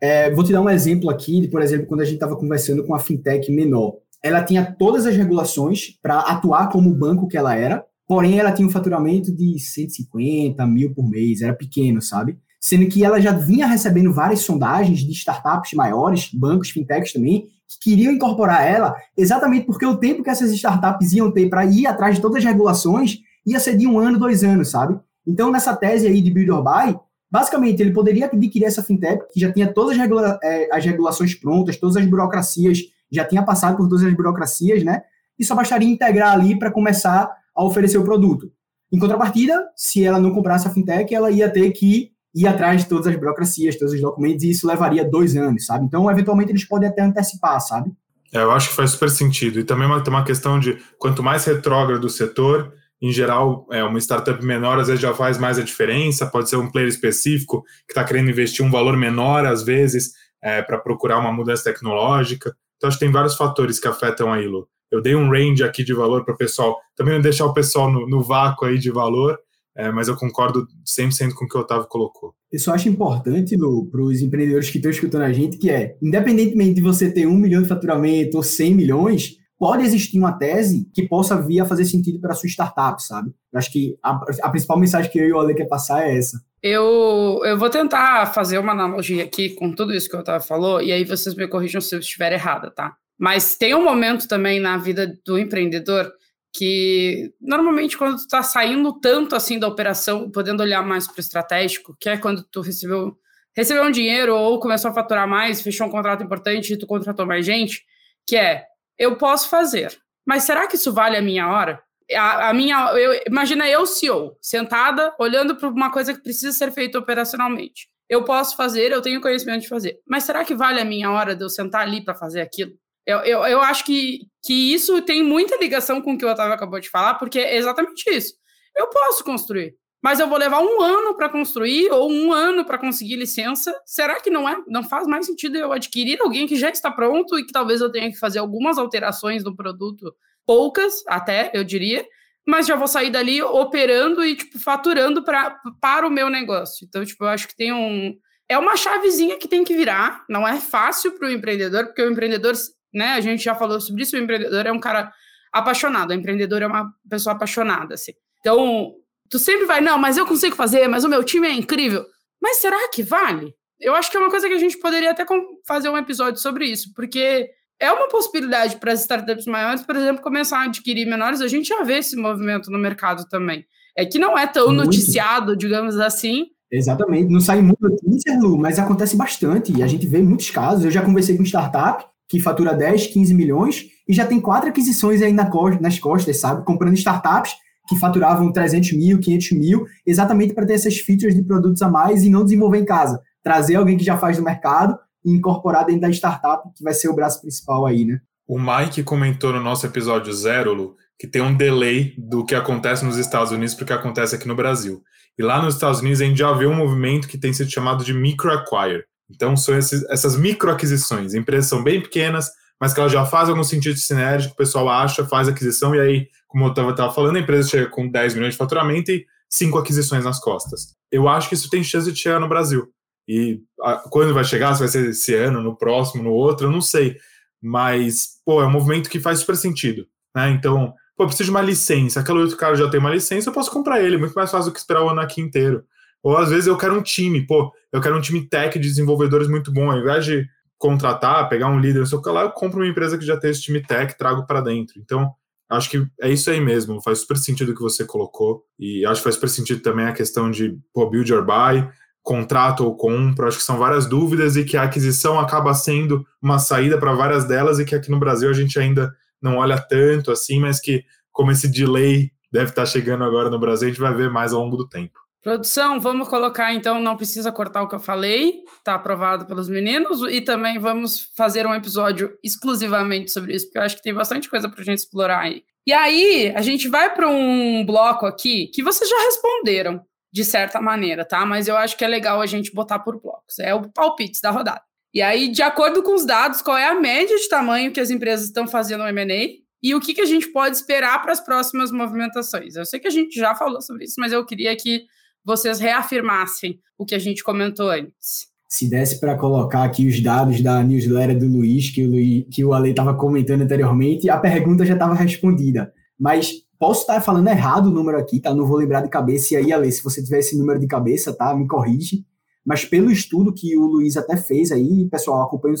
É, vou te dar um exemplo aqui, de, por exemplo, quando a gente estava conversando com a fintech menor. Ela tinha todas as regulações para atuar como o banco que ela era, porém ela tinha um faturamento de 150 mil por mês, era pequeno, sabe? Sendo que ela já vinha recebendo várias sondagens de startups maiores, bancos, fintechs também, que queriam incorporar ela, exatamente porque o tempo que essas startups iam ter para ir atrás de todas as regulações ia ser de um ano, dois anos, sabe? Então, nessa tese aí de build or buy, basicamente ele poderia adquirir essa fintech que já tinha todas as, regula é, as regulações prontas, todas as burocracias, já tinha passado por todas as burocracias, né? E só bastaria integrar ali para começar a oferecer o produto. Em contrapartida, se ela não comprasse a fintech, ela ia ter que ir atrás de todas as burocracias, todos os documentos, e isso levaria dois anos, sabe? Então, eventualmente, eles podem até antecipar, sabe? É, eu acho que faz super sentido. E também tem uma questão de quanto mais retrógrado o setor, em geral, é, uma startup menor às vezes já faz mais a diferença, pode ser um player específico que está querendo investir um valor menor, às vezes, é, para procurar uma mudança tecnológica. Então, acho que tem vários fatores que afetam a ILO. Eu dei um range aqui de valor para o pessoal, também não deixar o pessoal no, no vácuo aí de valor, é, mas eu concordo 100% com o que o Otávio colocou. Eu só acho importante, para os empreendedores que estão escutando a gente, que é, independentemente de você ter um milhão de faturamento ou 100 milhões, pode existir uma tese que possa vir a fazer sentido para a sua startup, sabe? Eu acho que a, a, principal mensagem que eu e o Ale quer passar é essa. Eu, eu vou tentar fazer uma analogia aqui com tudo isso que o Otávio falou, e aí vocês me corrijam se eu estiver errada, tá? Mas tem um momento também na vida do empreendedor que normalmente quando tu está saindo tanto assim da operação, podendo olhar mais para o estratégico, que é quando tu recebeu, recebeu um dinheiro ou começou a faturar mais, fechou um contrato importante e tu contratou mais gente, que é, eu posso fazer, mas será que isso vale a minha hora? A, a minha, eu, imagina eu, CEO, sentada, olhando para uma coisa que precisa ser feita operacionalmente. Eu posso fazer, eu tenho conhecimento de fazer, mas será que vale a minha hora de eu sentar ali para fazer aquilo? Eu, eu, eu acho que, que isso tem muita ligação com o que o Otávio acabou de falar, porque é exatamente isso. Eu posso construir, mas eu vou levar um ano para construir ou um ano para conseguir licença. Será que não é? Não faz mais sentido eu adquirir alguém que já está pronto e que talvez eu tenha que fazer algumas alterações no produto, poucas até, eu diria, mas já vou sair dali operando e tipo faturando pra, para o meu negócio. Então, tipo, eu acho que tem um é uma chavezinha que tem que virar. Não é fácil para o empreendedor, porque o empreendedor né? A gente já falou sobre isso, o empreendedor é um cara apaixonado, o empreendedor é uma pessoa apaixonada, assim. Então, tu sempre vai, não, mas eu consigo fazer, mas o meu time é incrível. Mas será que vale? Eu acho que é uma coisa que a gente poderia até fazer um episódio sobre isso, porque é uma possibilidade para as startups maiores, por exemplo, começar a adquirir menores. A gente já vê esse movimento no mercado também. É que não é tão Muito. noticiado, digamos assim. Exatamente. Não sai muito notícia, Lu, mas acontece bastante. E a gente vê muitos casos. Eu já conversei com startup que fatura 10, 15 milhões e já tem quatro aquisições aí na, nas costas, sabe? Comprando startups que faturavam 300 mil, 500 mil, exatamente para ter essas features de produtos a mais e não desenvolver em casa. Trazer alguém que já faz no mercado e incorporar dentro da startup, que vai ser o braço principal aí, né? O Mike comentou no nosso episódio zero, Lu, que tem um delay do que acontece nos Estados Unidos para o que acontece aqui no Brasil. E lá nos Estados Unidos a gente já vê um movimento que tem sido chamado de micro-acquire, então, são esses, essas microaquisições. Empresas são bem pequenas, mas que elas já fazem algum sentido sinérgico, o pessoal acha, faz aquisição, e aí, como eu estava falando, a empresa chega com 10 milhões de faturamento e cinco aquisições nas costas. Eu acho que isso tem chance de chegar no Brasil. E a, quando vai chegar, se vai ser esse ano, no próximo, no outro, eu não sei. Mas, pô, é um movimento que faz super sentido. Né? Então, pô, eu preciso de uma licença. Aquele outro cara já tem uma licença, eu posso comprar ele. Muito mais fácil do que esperar o ano aqui inteiro. Ou às vezes eu quero um time, pô, eu quero um time tech de desenvolvedores muito bom. Ao invés de contratar, pegar um líder, sei o que lá, eu compro uma empresa que já tem esse time tech, trago para dentro. Então, acho que é isso aí mesmo. Faz super sentido o que você colocou. E acho que faz super sentido também a questão de pô, build or buy, contrato ou compro. Acho que são várias dúvidas e que a aquisição acaba sendo uma saída para várias delas e que aqui no Brasil a gente ainda não olha tanto assim, mas que como esse delay deve estar chegando agora no Brasil, a gente vai ver mais ao longo do tempo. Produção, vamos colocar então, não precisa cortar o que eu falei, está aprovado pelos meninos, e também vamos fazer um episódio exclusivamente sobre isso, porque eu acho que tem bastante coisa para a gente explorar aí. E aí, a gente vai para um bloco aqui que vocês já responderam, de certa maneira, tá? Mas eu acho que é legal a gente botar por blocos. É o palpite da rodada. E aí, de acordo com os dados, qual é a média de tamanho que as empresas estão fazendo no M&A e o que, que a gente pode esperar para as próximas movimentações? Eu sei que a gente já falou sobre isso, mas eu queria que vocês reafirmassem o que a gente comentou antes. Se desse para colocar aqui os dados da newsletter do Luiz, que o, Luiz, que o Ale estava comentando anteriormente, a pergunta já estava respondida. Mas posso estar falando errado o número aqui, tá? Não vou lembrar de cabeça. E aí, Ale, se você tiver esse número de cabeça, tá? Me corrige. Mas pelo estudo que o Luiz até fez aí, pessoal, acompanho,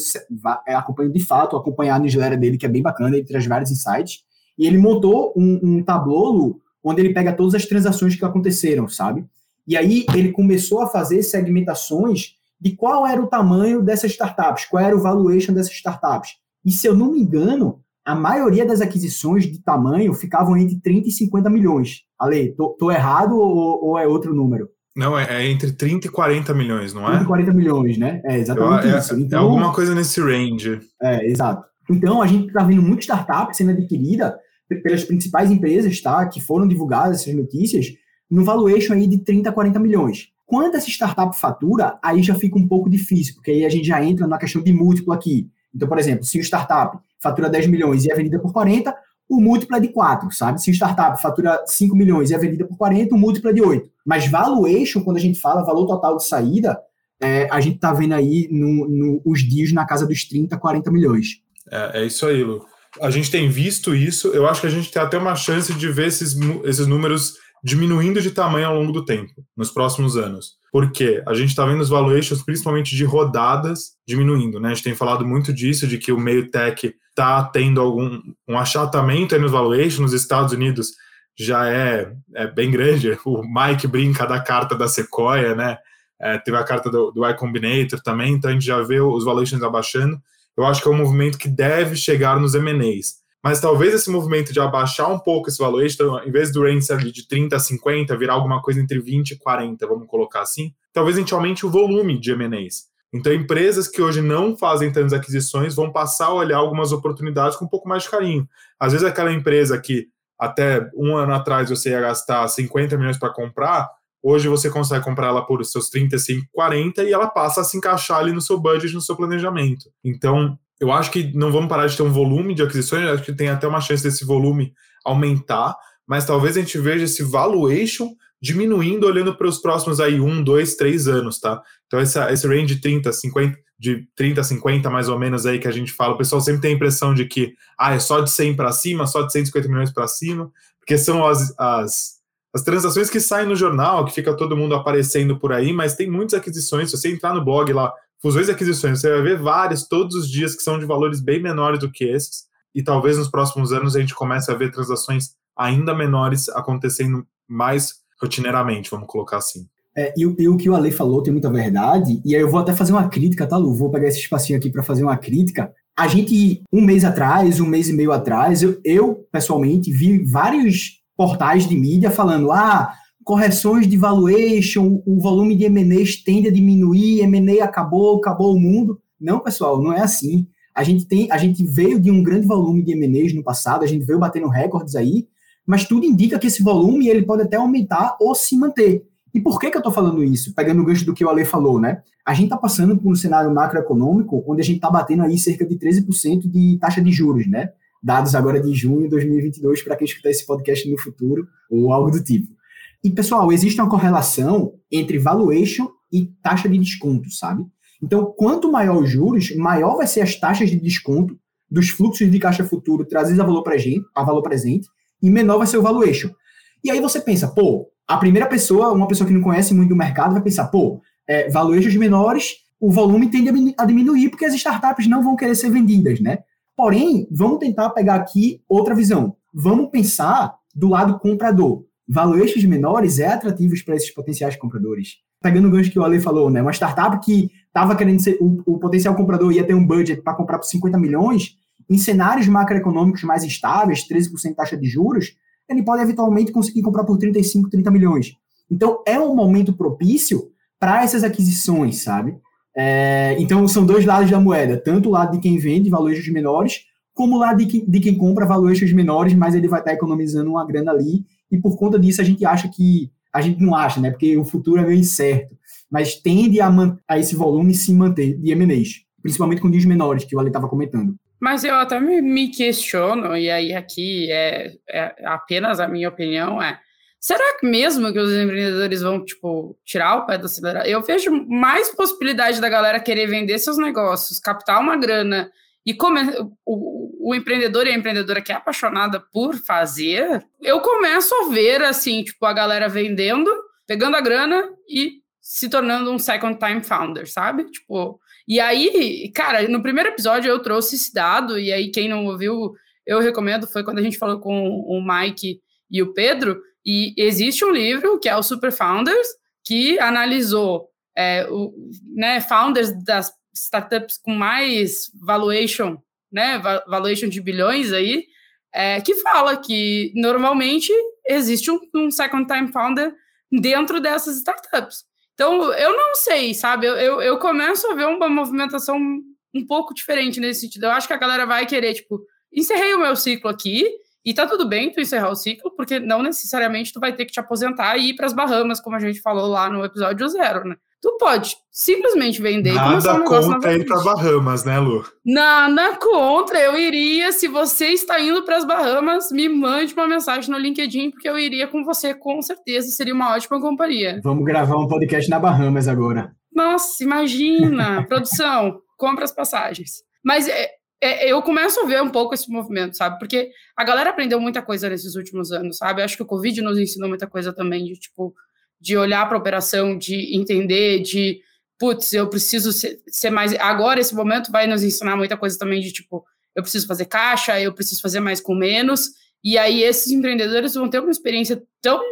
é, acompanho de fato, acompanhar a newsletter dele, que é bem bacana, ele traz vários insights. E ele montou um, um onde ele pega todas as transações que aconteceram, sabe? E aí ele começou a fazer segmentações de qual era o tamanho dessas startups, qual era o valuation dessas startups. E se eu não me engano, a maioria das aquisições de tamanho ficavam entre 30 e 50 milhões. Ale, tô, tô errado ou, ou, é outro número? Não, é, é, entre 30 e 40 milhões, não é? 30 e 40 milhões, né? É exatamente Eu, é, isso. É então, é alguma coisa nesse range. É, exato. Então, a gente está vendo muita startup sendo adquirida pelas principais empresas, tá? Que foram divulgadas essas notícias, no valuation aí de 30 a 40 milhões. Quando essa startup fatura, aí já fica um pouco difícil, porque aí a gente já entra na questão de múltiplo aqui. Então, por exemplo, se o startup fatura 10 milhões e é vendida por 40, o múltiplo é de 4, sabe? Se o startup fatura 5 milhões e é vendida por 40, o múltiplo é de 8. Mas valuation, quando a gente fala valor total de saída, é, a gente está vendo aí no, no, os dias na casa dos 30, 40 milhões. É, é isso aí, Lu. A gente tem visto isso, eu acho que a gente tem até uma chance de ver esses, esses números diminuindo de tamanho ao longo do tempo, nos próximos anos. Por quê? A gente está vendo os valuations, principalmente de rodadas, diminuindo. Né? A gente tem falado muito disso, de que o meio tech está tendo algum um achatamento aí nos valuations. Nos Estados Unidos já é, é bem grande. O Mike brinca da carta da Sequoia, né? É, teve a carta do, do Y Combinator também, então a gente já vê os valuations abaixando. Eu acho que é um movimento que deve chegar nos M&As. Mas talvez esse movimento de abaixar um pouco esse valuation, então, em vez do range ali de 30 a 50, virar alguma coisa entre 20 e 40, vamos colocar assim, talvez a gente aumente o volume de M&As. Então, empresas que hoje não fazem tantas aquisições vão passar a olhar algumas oportunidades com um pouco mais de carinho. Às vezes, aquela empresa que até um ano atrás você ia gastar 50 milhões para comprar, hoje você consegue comprar ela por seus 35, 40 e ela passa a se encaixar ali no seu budget, no seu planejamento. Então, eu acho que não vamos parar de ter um volume de aquisições, acho que tem até uma chance desse volume aumentar, mas talvez a gente veja esse valuation diminuindo olhando para os próximos aí um, dois, três anos, tá? Então essa, esse range de 30, 50, de 30 a 50 mais ou menos aí que a gente fala, o pessoal sempre tem a impressão de que ah, é só de 100 para cima, só de 150 milhões para cima, porque são as, as, as transações que saem no jornal, que fica todo mundo aparecendo por aí, mas tem muitas aquisições, se você entrar no blog lá, fusões e aquisições, você vai ver várias todos os dias que são de valores bem menores do que esses, e talvez nos próximos anos a gente comece a ver transações ainda menores acontecendo mais rotineiramente, vamos colocar assim. É, e, e, o que o Ale falou tem muita verdade, e aí eu vou até fazer uma crítica, tá, Lu? Vou pegar esse espacinho aqui para fazer uma crítica. A gente, um mês atrás, um mês e meio atrás, eu, eu pessoalmente vi vários portais de mídia falando: ah, correções de valuation, o volume de M&As tende a diminuir, M&A acabou, acabou o mundo. Não, pessoal, não é assim. A gente tem, a gente veio de um grande volume de M&As no passado, a gente veio batendo recordes aí, mas tudo indica que esse volume ele pode até aumentar ou se manter. E por que, que eu estou falando isso? Pegando o gancho do que o Ale falou, né? A gente está passando por um cenário macroeconômico onde a gente está batendo aí cerca de 13% de taxa de juros, né? Dados agora de junho de 2022 para quem escutar esse podcast no futuro ou algo do tipo. E, pessoal, existe uma correlação entre valuation e taxa de desconto, sabe? Então, quanto maior os juros, maior vai ser as taxas de desconto dos fluxos de caixa futuro trazidos a valor presente, a valor presente e menor vai ser o valuation. E aí você pensa, pô, a primeira pessoa, uma pessoa que não conhece muito do mercado, vai pensar, pô, é, valuations menores, o volume tende a diminuir porque as startups não vão querer ser vendidas, né? Porém, vamos tentar pegar aqui outra visão. Vamos pensar do lado comprador valuations menores é atrativos para esses potenciais compradores. Pegando o gancho que o Ale falou, né? Uma startup que estava querendo ser. O, o, potencial comprador ia ter um budget para comprar por 50 milhões, em cenários macroeconômicos mais estáveis, 13% taxa de juros, ele pode eventualmente conseguir comprar por 35, 30 milhões. Então, é um momento propício para essas aquisições, sabe? É, então, são dois lados da moeda, tanto o lado de quem vende valuations menores, como o lado de, que, de quem compra valuations menores, mas ele vai estar economizando uma grana ali e por conta disso a gente acha que a gente não acha, né? Porque o futuro é meio incerto, mas tende a, a esse volume se manter de M&As, principalmente com dias menores que o Ale estava comentando. Mas eu até me, me, questiono, e aí aqui é, é, apenas a minha opinião, é será que mesmo que os empreendedores vão, tipo, tirar o pé do acelerador? Eu vejo mais possibilidade da galera querer vender seus negócios, captar uma grana e come, o, o, empreendedor e a empreendedora que é apaixonada por fazer, eu começo a ver, assim, tipo, a galera vendendo, pegando a grana e se tornando um second time founder, sabe? Tipo, e aí, cara, no primeiro episódio eu trouxe esse dado, e aí quem não ouviu, eu recomendo, foi quando a gente falou com o Mike e o Pedro, e existe um livro que é o Super Founders, que analisou é, o, né, founders das startups com mais valuation, né, valuation de bilhões aí, é, que fala que normalmente existe um, um second time founder dentro dessas startups. Então, eu não sei, sabe? Eu, eu, eu começo a ver uma movimentação um pouco diferente nesse sentido. Eu acho que a galera vai querer, tipo, encerrei o meu ciclo aqui, e tá tudo bem tu encerrar o ciclo, porque não necessariamente tu vai ter que te aposentar e ir para as Bahamas, como a gente falou lá no episódio zero, né? Tu pode simplesmente vender Nada e começar um negócio contra ir para Bahamas, né, Lu? Nada contra, eu iria. Se você está indo para as Bahamas, me mande uma mensagem no LinkedIn, porque eu iria com você, com certeza. Seria uma ótima companhia. Vamos gravar um podcast na Bahamas agora. Nossa, imagina! Produção, compra as passagens. Mas é, é, eu começo a ver um pouco esse movimento, sabe? Porque a galera aprendeu muita coisa nesses últimos anos, sabe? Eu acho que o Covid nos ensinou muita coisa também, de tipo, de olhar para a operação, de entender, de putz, eu preciso ser, ser, mais. Agora, esse momento vai nos ensinar muita coisa também de tipo, eu preciso fazer caixa, eu preciso fazer mais com menos. E aí, esses empreendedores vão ter uma experiência tão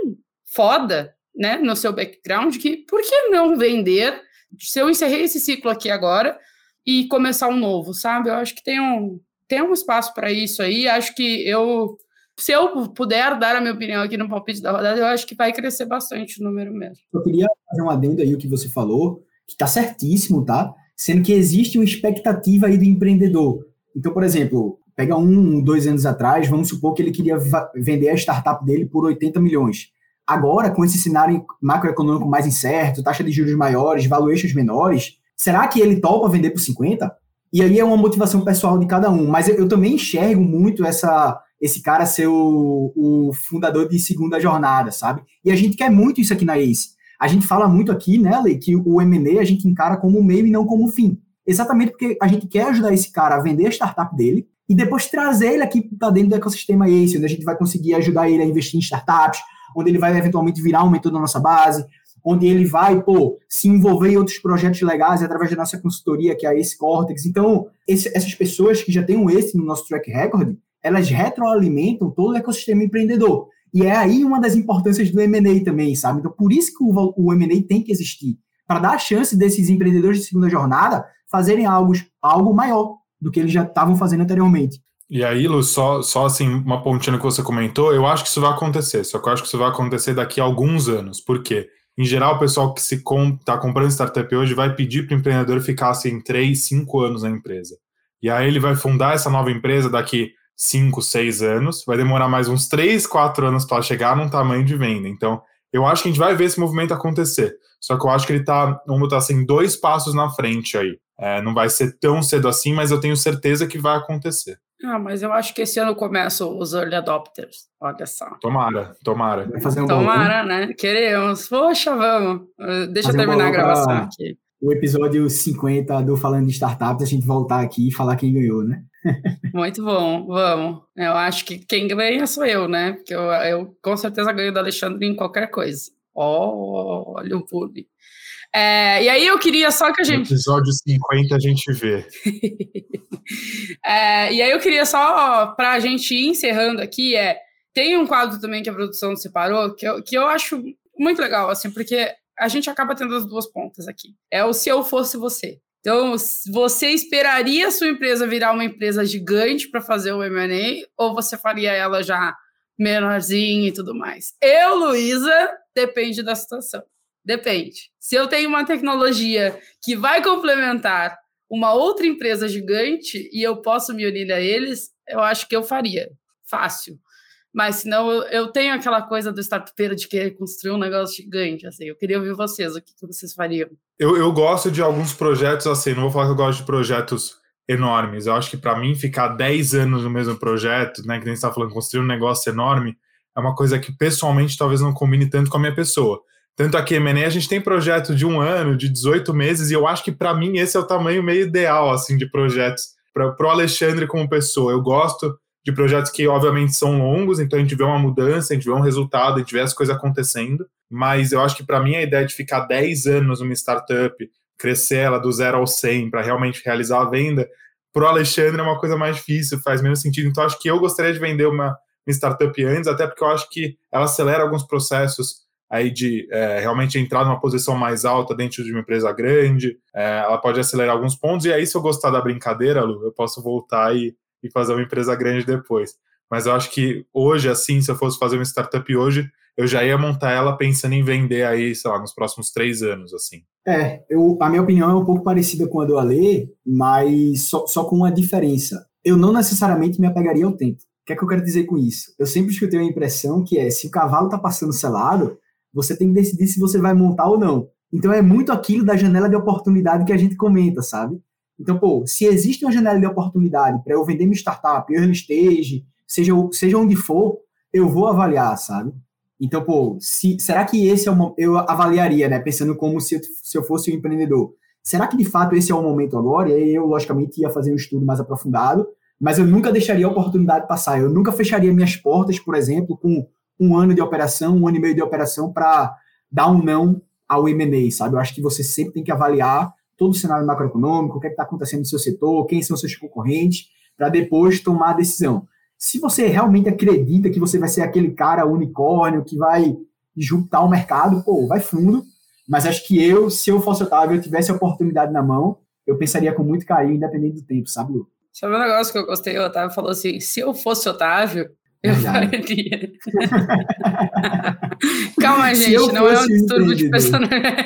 foda, né, no seu background, que por que não vender? Se eu encerrei esse ciclo aqui agora e começar um novo, sabe? Eu acho que tem um, tem um espaço para isso aí. Acho que eu se eu puder dar a minha opinião aqui no palpite da rodada, eu acho que vai crescer bastante o número mesmo. Eu queria fazer um adendo aí o que você falou, que está certíssimo, tá? Sendo que existe uma expectativa aí do empreendedor. Então, por exemplo, pega um, dois anos atrás, vamos supor que ele queria vender a startup dele por 80 milhões. Agora, com esse cenário macroeconômico mais incerto, taxa de juros maiores, valuations menores, será que ele topa vender por 50? E aí é uma motivação pessoal de cada um. Mas eu, eu também enxergo muito essa esse cara ser o, o, fundador de segunda jornada, sabe? E a gente quer muito isso aqui na ACE. A gente fala muito aqui, né, Lei, que o M&A a gente encara como meio e não como fim. Exatamente porque a gente quer ajudar esse cara a vender a startup dele e depois trazer ele aqui para dentro do ecossistema ACE, onde a gente vai conseguir ajudar ele a investir em startups, onde ele vai eventualmente virar um mentor da nossa base, onde ele vai, pô, se envolver em outros projetos legais através da nossa consultoria, que é a Ace Cortex. Então, esse, essas pessoas que já têm um Ace no nosso track record, elas retroalimentam todo o ecossistema empreendedor. E é aí uma das importâncias do M&A também, sabe? Então, por isso que o, o M&A tem que existir, para dar a chance desses empreendedores de segunda jornada fazerem algo, algo maior do que eles já estavam fazendo anteriormente. E aí, Lu, só, só assim, uma pontinha que você comentou, eu acho que isso vai acontecer, só que eu acho que isso vai acontecer daqui a alguns anos. Por quê? Em geral, o pessoal que está com, tá comprando startup hoje vai pedir para o empreendedor ficar assim 3, 5 anos na empresa. E aí ele vai fundar essa nova empresa daqui 5, 6 anos, vai demorar mais uns 3, 4 anos para chegar num tamanho de venda. Então, eu acho que a gente vai ver esse movimento acontecer. Só que eu acho que ele está, vamos botar assim, dois passos na frente aí. É, não vai ser tão cedo assim, mas eu tenho certeza que vai acontecer. Ah, mas eu acho que esse ano começam os early adopters. Olha só. Tomara, tomara. Um tomara, né? Queremos. Poxa, vamos. Deixa fazer eu terminar um a gravação aqui. O episódio 50 do Falando de Startups, a gente voltar aqui e falar quem ganhou, né? Muito bom, vamos. Eu acho que quem ganha sou eu, né? Porque eu, eu com certeza ganho do Alexandre em qualquer coisa. Oh, olha o pule. É, e aí eu queria só que a gente. No episódio 50 a gente vê. é, e aí eu queria só, para a gente ir encerrando aqui, é. Tem um quadro também que a produção separou, que eu, que eu acho muito legal, assim, porque a gente acaba tendo as duas pontas aqui. É o se eu fosse você. Então, você esperaria a sua empresa virar uma empresa gigante para fazer o M&A ou você faria ela já menorzinha e tudo mais? Eu, Luísa, depende da situação. Depende. Se eu tenho uma tecnologia que vai complementar uma outra empresa gigante e eu posso me unir a eles, eu acho que eu faria. Fácil. Mas senão eu, eu tenho aquela coisa do startupeiro de querer construir um negócio gigante, assim. Eu queria ouvir vocês, o que, que vocês fariam? Eu, eu gosto de alguns projetos, assim, não vou falar que eu gosto de projetos enormes. Eu acho que para mim ficar 10 anos no mesmo projeto, né, que nem está falando, construir um negócio enorme, é uma coisa que pessoalmente talvez não combine tanto com a minha pessoa. Tanto aqui, Menem, a gente tem projeto de um ano, de 18 meses, e eu acho que para mim esse é o tamanho meio ideal, assim, de projetos. Para o Alexandre como pessoa, eu gosto de projetos que, obviamente, são longos, então a gente vê uma mudança, a gente vê um resultado, a gente vê as coisas acontecendo, mas eu acho que para mim a ideia de ficar 10 anos numa startup, crescer ela do zero ao 100 para realmente realizar a venda, para o Alexandre é uma coisa mais difícil, faz menos sentido. Então, acho que eu gostaria de vender uma, startup antes, até porque eu acho que ela acelera alguns processos aí de é, realmente entrar numa posição mais alta dentro de uma empresa grande, é, ela pode acelerar alguns pontos, e aí se eu gostar da brincadeira, Lu, eu posso voltar e e fazer uma empresa grande depois. Mas eu acho que hoje, assim, se eu fosse fazer uma startup hoje, eu já ia montar ela pensando em vender aí, sei lá, nos próximos três anos, assim. É, eu, a minha opinião é um pouco parecida com a do Ale, mas só, só com uma diferença. Eu não necessariamente me apegaria ao tempo. O que é que eu quero dizer com isso? Eu sempre escutei a impressão que é, se o cavalo está passando selado, você tem que decidir se você vai montar ou não. Então é muito aquilo da janela de oportunidade que a gente comenta, sabe? Então, pô, se existe uma janela de oportunidade para eu vender minha startup, early stage, seja, seja onde for, eu vou avaliar, sabe? Então, pô, se, será que esse é o eu avaliaria, né? Pensando como se eu, se eu fosse um empreendedor. Será que de fato esse é o momento agora? E aí eu, logicamente, ia fazer um estudo mais aprofundado, mas eu nunca deixaria a oportunidade passar. Eu nunca fecharia minhas portas, por exemplo, com um ano de operação, um ano e meio de operação para dar um não ao M&A, sabe? Eu acho que você sempre tem que avaliar todo o cenário macroeconômico, o que é está acontecendo no seu setor, quem são seus concorrentes, para depois tomar a decisão. Se você realmente acredita que você vai ser aquele cara unicórnio que vai juntar o mercado, pô, vai fundo. Mas acho que eu, se eu fosse Otávio, eu tivesse a oportunidade na mão, eu pensaria com muito carinho, independente do tempo, sabe, Lu? Sabe um negócio que eu gostei? O Otávio falou assim: se eu fosse Otávio, eu faria. Calma, gente, não é um distúrbio de personalidade.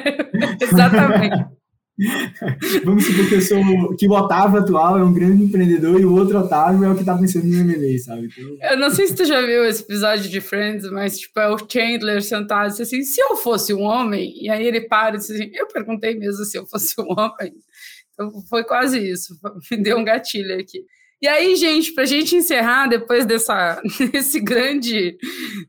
Exatamente. Vamos supor que eu sou que o Otávio atual é um grande empreendedor e o outro Otávio é o que tá pensando em M&A, sabe? Então... Eu não sei se tu já viu esse episódio de Friends, mas tipo, é o Chandler sentado assim, se eu fosse um homem, e aí ele para e disse assim, eu perguntei mesmo se eu fosse um homem. Então foi quase isso, me deu um gatilho aqui. E aí, gente, para a gente encerrar, depois dessa, desse grande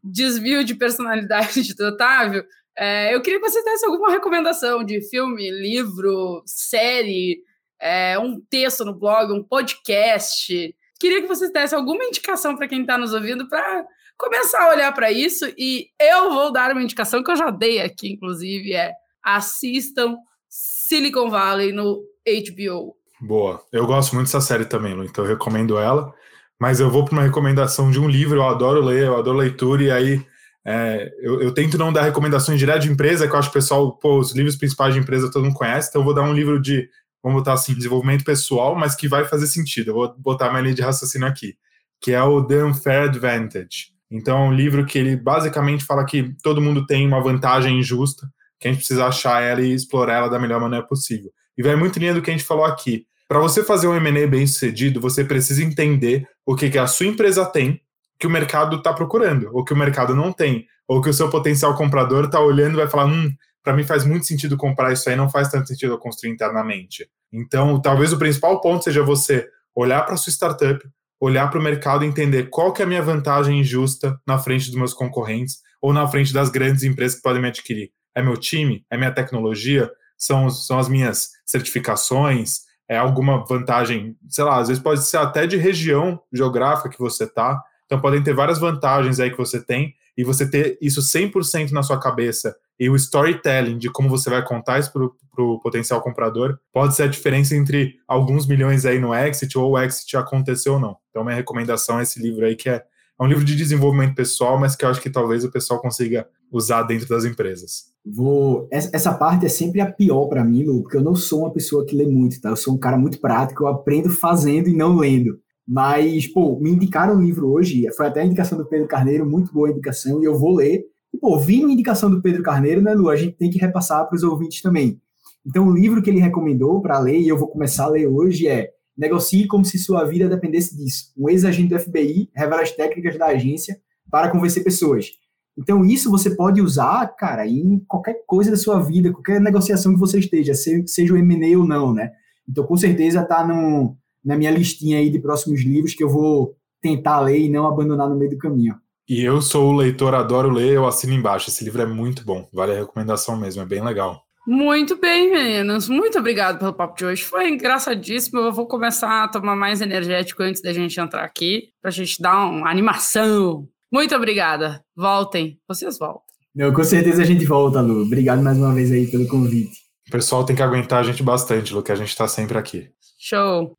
desvio de personalidade do Otávio, é, eu queria que você desse alguma recomendação de filme, livro, série, é, um texto no blog, um podcast. Queria que você desse alguma indicação para quem está nos ouvindo para começar a olhar para isso. E eu vou dar uma indicação que eu já dei aqui, inclusive, é assistam Silicon Valley no HBO. Boa. Eu gosto muito dessa série também, Lu, então eu recomendo ela. Mas eu vou para uma recomendação de um livro, eu adoro ler, eu adoro leitura, e aí é, eu, eu, tento não dar recomendações direto de empresa, que eu acho que o pessoal, pô, os livros principais de empresa todo mundo conhece, então eu vou dar um livro de, vamos botar assim, desenvolvimento pessoal, mas que vai fazer sentido. Eu vou botar minha linha de raciocínio aqui, que é o The Unfair Advantage. Então é um livro que ele basicamente fala que todo mundo tem uma vantagem injusta, que a gente precisa achar ela e explorar ela da melhor maneira possível. E vai muito em linha do que a gente falou aqui. Para você fazer um M&A bem sucedido, você precisa entender o que, que a sua empresa tem que o mercado está procurando, ou que o mercado não tem, ou que o seu potencial comprador está olhando e vai falar, hum, para mim faz muito sentido comprar isso aí, não faz tanto sentido eu construir internamente. Então, talvez o principal ponto seja você olhar para sua startup, olhar para o mercado e entender qual que é a minha vantagem injusta na frente dos meus concorrentes ou na frente das grandes empresas que podem me adquirir. É meu time? É minha tecnologia? São, são as minhas certificações? É alguma vantagem, sei lá, às vezes pode ser até de região geográfica que você está. Então podem ter várias vantagens aí que você tem e você ter isso 100% na sua cabeça e o storytelling de como você vai contar isso para o potencial comprador pode ser a diferença entre alguns milhões aí no exit ou o exit aconteceu ou não. Então minha recomendação é esse livro aí que é, é um livro de desenvolvimento pessoal, mas que eu acho que talvez o pessoal consiga usar dentro das empresas. Vou essa parte é sempre a pior para mim, Lu, porque eu não sou uma pessoa que lê muito, tá? Eu sou um cara muito prático, eu aprendo fazendo e não lendo. Mas, pô, me indicaram um livro hoje, foi até a indicação do Pedro Carneiro, muito boa indicação, e eu vou ler. E, pô, vindo a indicação do Pedro Carneiro, né, Lu, a gente tem que repassar para os ouvintes também. Então, o livro que ele recomendou para ler, e eu vou começar a ler hoje, é Negocie como se sua vida dependesse disso. Um ex-agente do FBI revela as técnicas da agência para convencer pessoas. Então, isso você pode usar, cara, em qualquer coisa da sua vida, qualquer negociação que você esteja, seja o M&A ou não, né? Então, com certeza, tá no, na minha listinha aí de próximos livros que eu vou tentar ler e não abandonar no meio do caminho. E eu sou o leitor, adoro ler, eu assino embaixo. Esse livro é muito bom, vale a recomendação mesmo, é bem legal. Muito bem, meninos. Muito obrigado pelo papo de hoje. Foi engraçadíssimo. Eu vou começar a tomar mais energético antes da gente entrar aqui, pra gente dar uma animação. Muito obrigada. Voltem. Vocês voltam. Não, com certeza a gente volta, Lu. Obrigado mais uma vez aí pelo convite. O pessoal tem que aguentar a gente bastante, Lu, que a gente tá sempre aqui. Show.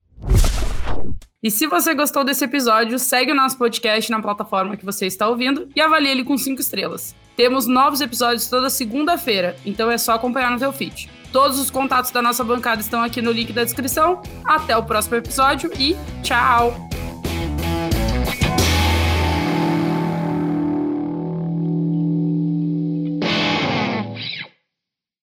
E se você gostou desse episódio, segue o nosso podcast na plataforma que você está ouvindo e avalie ele com 5 estrelas. Temos novos episódios toda segunda-feira, então é só acompanhar no teu feed. Todos os contatos da nossa bancada estão aqui no link da descrição. Até o próximo episódio e tchau!